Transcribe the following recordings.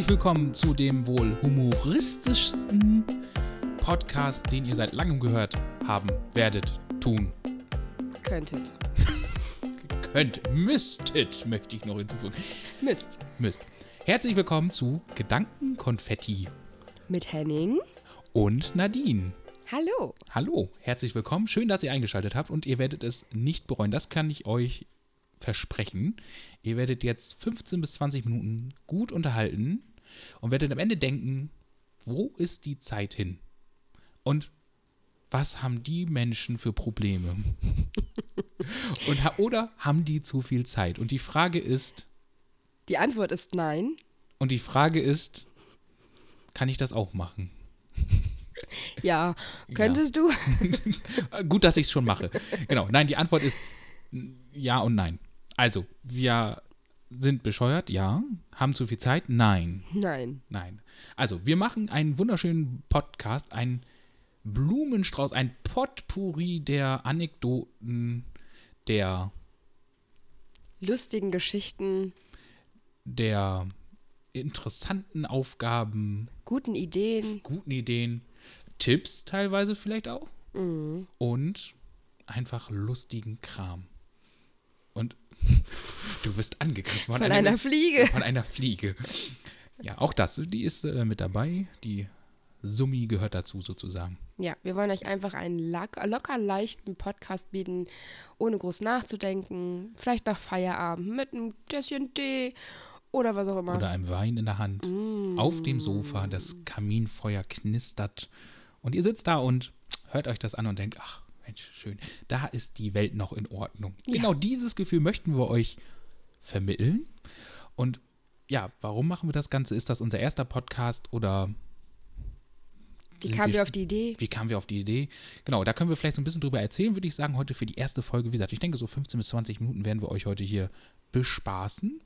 Herzlich willkommen zu dem wohl humoristischsten Podcast, den ihr seit langem gehört haben werdet, tun Könntet. könnt. Müsstet, möchte ich noch hinzufügen. Mist. Müsst. Herzlich willkommen zu Gedankenkonfetti Mit Henning. und Nadine. Hallo. Hallo, herzlich willkommen. Schön, dass ihr eingeschaltet habt und ihr werdet es nicht bereuen. Das kann ich euch versprechen. Ihr werdet jetzt 15 bis 20 Minuten gut unterhalten und werdet am Ende denken, wo ist die Zeit hin? Und was haben die Menschen für Probleme? und, ha- oder haben die zu viel Zeit? Und die Frage ist, Die Antwort ist nein. und die Frage ist, kann ich das auch machen? Ja. Könntest du? Äh, Gut, dass ich es schon mache. Genau. Nein, die Antwort ist ja und nein. Also, wir sind bescheuert, ja. Haben zu viel Zeit? Nein. Nein. Nein. Also, wir machen einen wunderschönen Podcast, einen Blumenstrauß, ein Potpourri der Anekdoten, der, Lustigen Geschichten, der interessanten Aufgaben, guten Ideen. guten Ideen, Tipps teilweise vielleicht auch. Mhm. und einfach lustigen Kram. Und du wirst angegriffen Von einer Fliege. Von einer Fliege. Ja, auch das, die ist äh, mit dabei. Die Summi gehört dazu sozusagen. Ja, wir wollen euch einfach einen locker, leichten Podcast bieten, ohne groß nachzudenken. Vielleicht nach Feierabend mit einem Tässchen Tee oder was auch immer. Oder einem Wein in der Hand. Auf dem Sofa, das Kaminfeuer knistert. Und ihr sitzt da und hört euch das an und denkt, ach, Mensch, schön. Da ist die Welt noch in Ordnung. Ja. Genau dieses Gefühl möchten wir euch vermitteln. Und ja, warum machen wir das Ganze? Ist das unser erster Podcast oder Wie kamen wir- wir auf die Idee? wie kamen wir auf die Idee? Genau, da können wir vielleicht so ein bisschen drüber erzählen, würde ich sagen, heute für die erste Folge. Wie gesagt, ich denke, so 15 bis 20 Minuten werden wir euch heute hier bespaßen.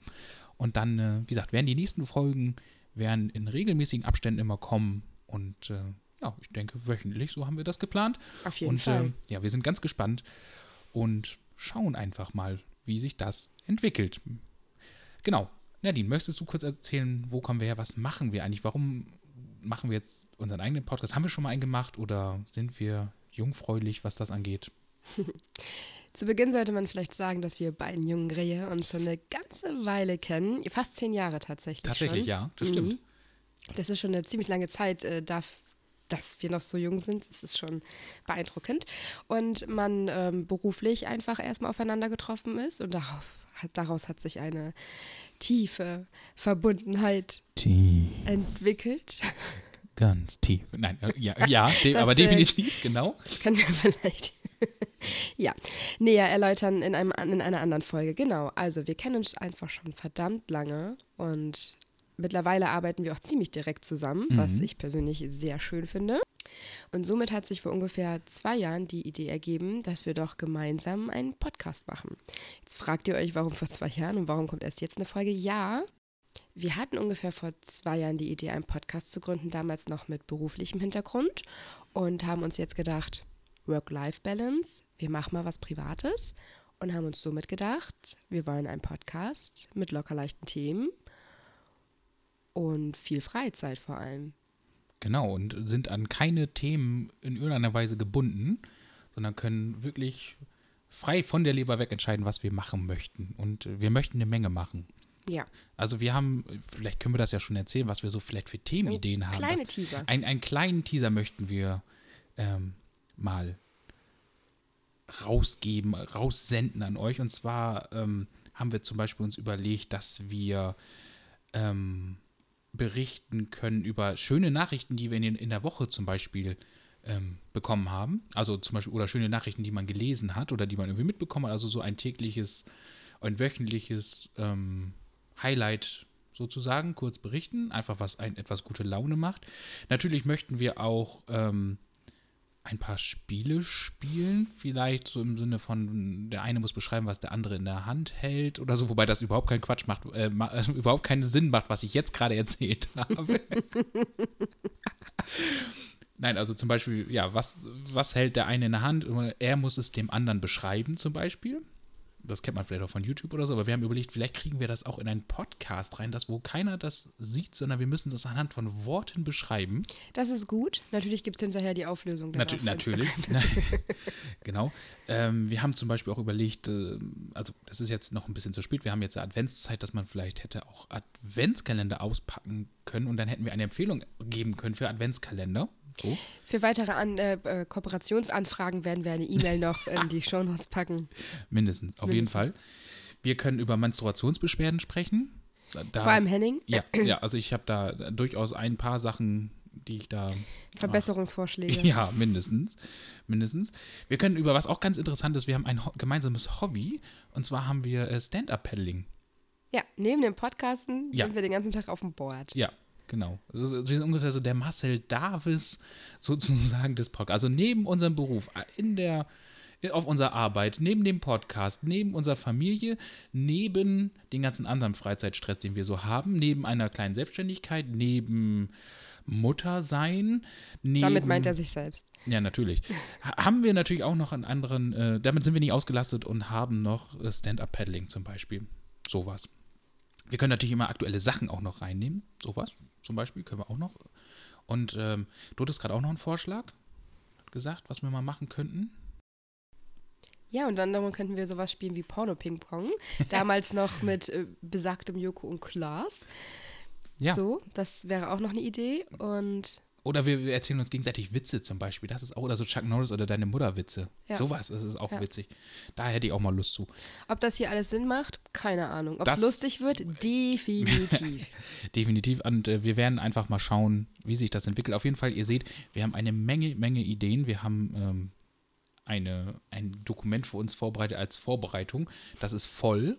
Und dann, äh, wie gesagt, werden die nächsten Folgen werden in regelmäßigen Abständen immer kommen. Und äh, ja, ich denke, wöchentlich, so haben wir das geplant. Auf jeden und Fall. ähm, ja, wir sind ganz gespannt und schauen einfach mal, wie sich das entwickelt. Genau. Nadine, möchtest du kurz erzählen, wo kommen wir her? Was machen wir eigentlich? Warum machen wir jetzt unseren eigenen Podcast? Haben wir schon mal einen gemacht oder sind wir jungfräulich, was das angeht? Zu Beginn sollte man vielleicht sagen, dass wir beiden jungen Rehe uns schon eine ganze Weile kennen. Fast zehn Jahre tatsächlich. Tatsächlich, schon. ja, das stimmt. Mhm. Das ist schon eine ziemlich lange Zeit, äh, darf, dass wir noch so jung sind. Das ist schon beeindruckend. Und man ähm, beruflich einfach erstmal aufeinander getroffen ist und darauf, hat, daraus hat sich eine tiefe Verbundenheit Tief, entwickelt. ganz tief. Nein, äh, ja, ja de aber definitiv, genau. Das können wir vielleicht ja, näher erläutern in, einem, in einer anderen Folge. Genau, also wir kennen uns einfach schon verdammt lange und mittlerweile arbeiten wir auch ziemlich direkt zusammen, was ich persönlich sehr schön finde. Und somit hat sich vor ungefähr zwei Jahren die Idee ergeben, dass wir doch gemeinsam einen Podcast machen. Jetzt fragt ihr euch, warum vor zwei Jahren und warum kommt erst jetzt eine Folge? Ja, wir hatten ungefähr vor zwei Jahren die Idee, einen Podcast zu gründen, damals noch mit beruflichem Hintergrund und haben uns jetzt gedacht, Work-Life-Balance, wir machen mal was Privates und haben uns somit gedacht, wir wollen einen Podcast mit locker leichten Themen und viel Freizeit vor allem. Genau, und sind an keine Themen in irgendeiner Weise gebunden, sondern können wirklich frei von der Leber weg entscheiden, was wir machen möchten. Und wir möchten eine Menge machen. Ja, Also wir haben, vielleicht können wir das ja schon erzählen, was wir so vielleicht für Themenideen haben. kleine Das- Teaser. Ein, einen kleinen Teaser möchten wir ähm, mal rausgeben, raussenden an euch. Und zwar ähm, haben wir zum Beispiel uns überlegt, dass wir ähm, berichten können über schöne Nachrichten, die wir in, in der Woche zum Beispiel ähm, bekommen haben. Also zum Beispiel, oder schöne Nachrichten, die man gelesen hat oder die man irgendwie mitbekommen hat. Also so ein tägliches, ein wöchentliches ähm, Highlight sozusagen, kurz berichten, einfach was ein etwas gute Laune macht. Natürlich möchten wir auch ähm, ein paar Spiele spielen, vielleicht so im Sinne von, der eine muss beschreiben, was der andere in der Hand hält oder so, wobei das überhaupt keinen Quatsch macht, äh, ma äh, überhaupt keinen Sinn macht, was ich jetzt gerade erzählt habe. Nein, also zum Beispiel, ja, was, was hält der eine in der Hand? Er muss es dem anderen beschreiben, zum Beispiel. Das kennt man vielleicht auch von YouTube oder so, aber wir haben überlegt, vielleicht kriegen wir das auch in einen Podcast rein, das wo keiner das sieht, sondern wir müssen das anhand von Worten beschreiben. Das ist gut. Natürlich gibt es hinterher die Auflösung. Natu natürlich. Genau. Ähm, wir haben zum Beispiel auch überlegt, äh, also das ist jetzt noch ein bisschen zu spät, wir haben jetzt eine Adventszeit, dass man vielleicht hätte auch Adventskalender auspacken können und dann hätten wir eine Empfehlung geben können für Adventskalender. So. Für weitere An äh, äh, Kooperationsanfragen werden wir eine E-Mail noch in die Shownotes packen. Mindestens, auf jeden Fall. Mindestens. Wir können über Menstruationsbeschwerden sprechen. Da, Vor allem Henning. ja, ja, also ich habe da durchaus ein paar Sachen, die ich da. Verbesserungsvorschläge. Ja, mindestens. Mindestens. Wir können über was auch ganz interessant ist, wir haben ein ho gemeinsames Hobby und zwar haben wir äh, Stand-Up-Paddling. Ja, neben dem Podcasten Ja. sind wir den ganzen Tag auf dem Board. Ja, genau. Also, wir sind ungefähr so der Marcel Davis sozusagen des Podcasts. Also neben unserem Beruf, in der, auf unserer Arbeit, neben dem Podcast, neben unserer Familie, neben den ganzen anderen Freizeitstress, den wir so haben, neben einer kleinen Selbstständigkeit, neben Muttersein, neben. Damit meint er sich selbst. Ja, natürlich. Ha- haben wir natürlich auch noch einen anderen, äh, damit sind wir nicht ausgelastet und haben noch äh, Stand-Up-Paddling zum Beispiel. Sowas. Wir können natürlich immer aktuelle Sachen auch noch reinnehmen. Sowas zum Beispiel können wir auch noch. Und ähm, du hattest gerade auch noch einen Vorschlag gesagt, was wir mal machen könnten. Ja, und dann darum könnten wir sowas spielen wie Porno-Ping-Pong. Damals noch mit äh, besagtem Joko und Klaas. Ja. So, das wäre auch noch eine Idee. Und Oder wir, wir erzählen uns gegenseitig Witze zum Beispiel. Das ist auch, oder so Chuck Norris oder deine Mutter Witze. Ja. Sowas, das ist auch Ja. witzig. Da hätte ich auch mal Lust zu. ob das hier alles Sinn macht, keine Ahnung. Ob es lustig wird, definitiv. Definitiv. Und äh, wir werden einfach mal schauen, wie sich das entwickelt. Auf jeden Fall, ihr seht, wir haben eine Menge, Menge Ideen. Wir haben ähm, eine, ein Dokument für uns vorbereitet als Vorbereitung. Das ist voll.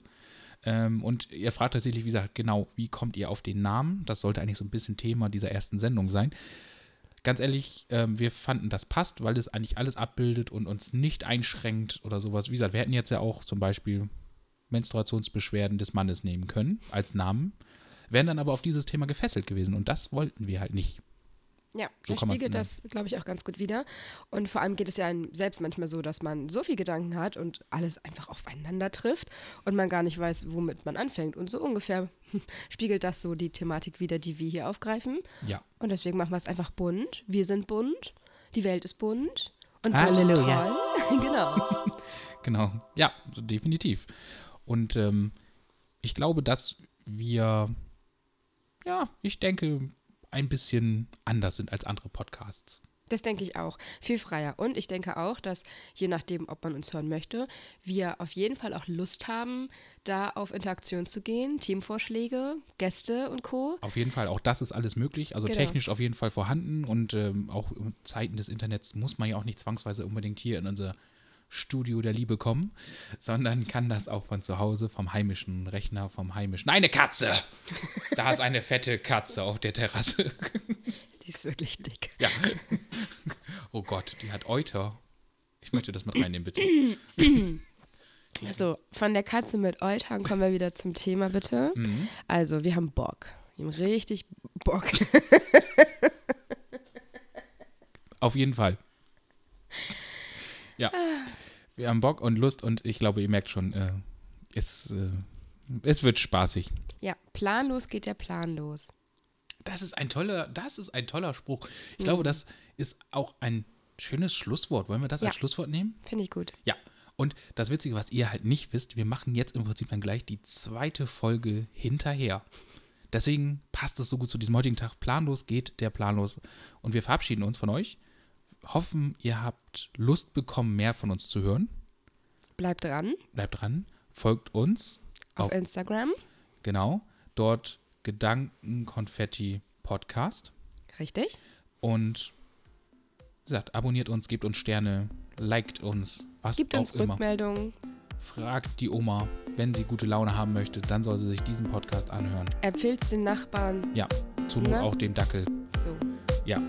Ähm, und ihr fragt tatsächlich, wie gesagt, genau, wie kommt ihr auf den Namen? Das sollte eigentlich so ein bisschen Thema dieser ersten Sendung sein. Ganz ehrlich, ähm, wir fanden, das passt, weil es eigentlich alles abbildet und uns nicht einschränkt oder sowas. Wie gesagt, wir hätten jetzt ja auch zum Beispiel Menstruationsbeschwerden des Mannes nehmen können als Namen wären dann aber auf dieses Thema gefesselt gewesen und das wollten wir halt nicht. Ja, So das spiegelt das, glaube ich, auch ganz gut wider. Und vor allem geht es ja einem selbst manchmal so, dass man so viel Gedanken hat und alles einfach aufeinander trifft und man gar nicht weiß, womit man anfängt. Und so ungefähr spiegelt das so die Thematik wider, die wir hier aufgreifen. Ja, Und deswegen machen wir es einfach bunt. Wir sind bunt, die Welt ist bunt und Halleluja. toll. genau. genau. Ja, definitiv. Und ähm, ich glaube, dass wir, ja, ich denke, ein bisschen anders sind als andere Podcasts. Das denke ich auch. Viel freier. Und ich denke auch, dass je nachdem, ob man uns hören möchte, wir auf jeden Fall auch Lust haben, da auf Interaktion zu gehen, Teamvorschläge, Gäste und Co. Auf jeden Fall, auch das ist alles möglich, also Genau. technisch auf jeden Fall vorhanden und ähm, auch in Zeiten des Internets muss man ja auch nicht zwangsweise unbedingt hier in unser Studio der Liebe kommen, sondern kann das auch von zu Hause, vom heimischen Rechner, vom heimischen. Nein, eine Katze! Da ist eine fette Katze auf der Terrasse. Die ist wirklich dick. Ja. Oh Gott, die hat Euter. Ich möchte das mit reinnehmen, bitte. Also, von der Katze mit Eutern kommen wir wieder zum Thema, bitte. Mhm. Also, wir haben Bock. Wir haben richtig Bock. Auf jeden Fall. Ja. Wir haben Bock und Lust und ich glaube, ihr merkt schon, äh, es, äh, es wird spaßig. ja, planlos geht der Plan los. Das ist ein toller, das ist ein toller Spruch. Ich Mhm. glaube, das ist auch ein schönes Schlusswort. Wollen wir das Ja. als Schlusswort nehmen? Finde ich gut. Ja. Und das Witzige, was ihr halt nicht wisst, wir machen jetzt im Prinzip dann gleich die zweite Folge hinterher. Deswegen passt es so gut zu diesem heutigen Tag. Planlos geht der planlos. Und wir verabschieden uns von euch. Hoffen, ihr habt Lust bekommen, mehr von uns zu hören. Bleibt dran Bleibt dran. Folgt uns. auf Auf- Instagram. Genau. Dort Gedankenkonfetti Podcast. Richtig? Und wie gesagt, abonniert uns, gebt uns Sterne, liked uns, was Gibt auch uns immer. Rückmeldungen. Fragt die Oma, wenn sie gute Laune haben möchte, dann soll sie sich diesen Podcast anhören. Empfehlt den Nachbarn. Ja, zu Not auch dem Dackel. So. Ja,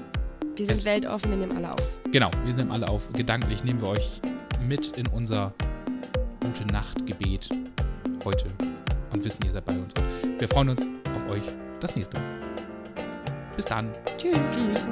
Wir sind Es- weltoffen, wir nehmen alle auf. genau. Wir nehmen alle auf. Gedanklich nehmen wir euch mit in unser gute Nacht-Gebet heute und wissen, ihr seid bei uns. Und wir freuen uns auf euch das nächste Mal. Bis dann. Tschüss. Tschüss.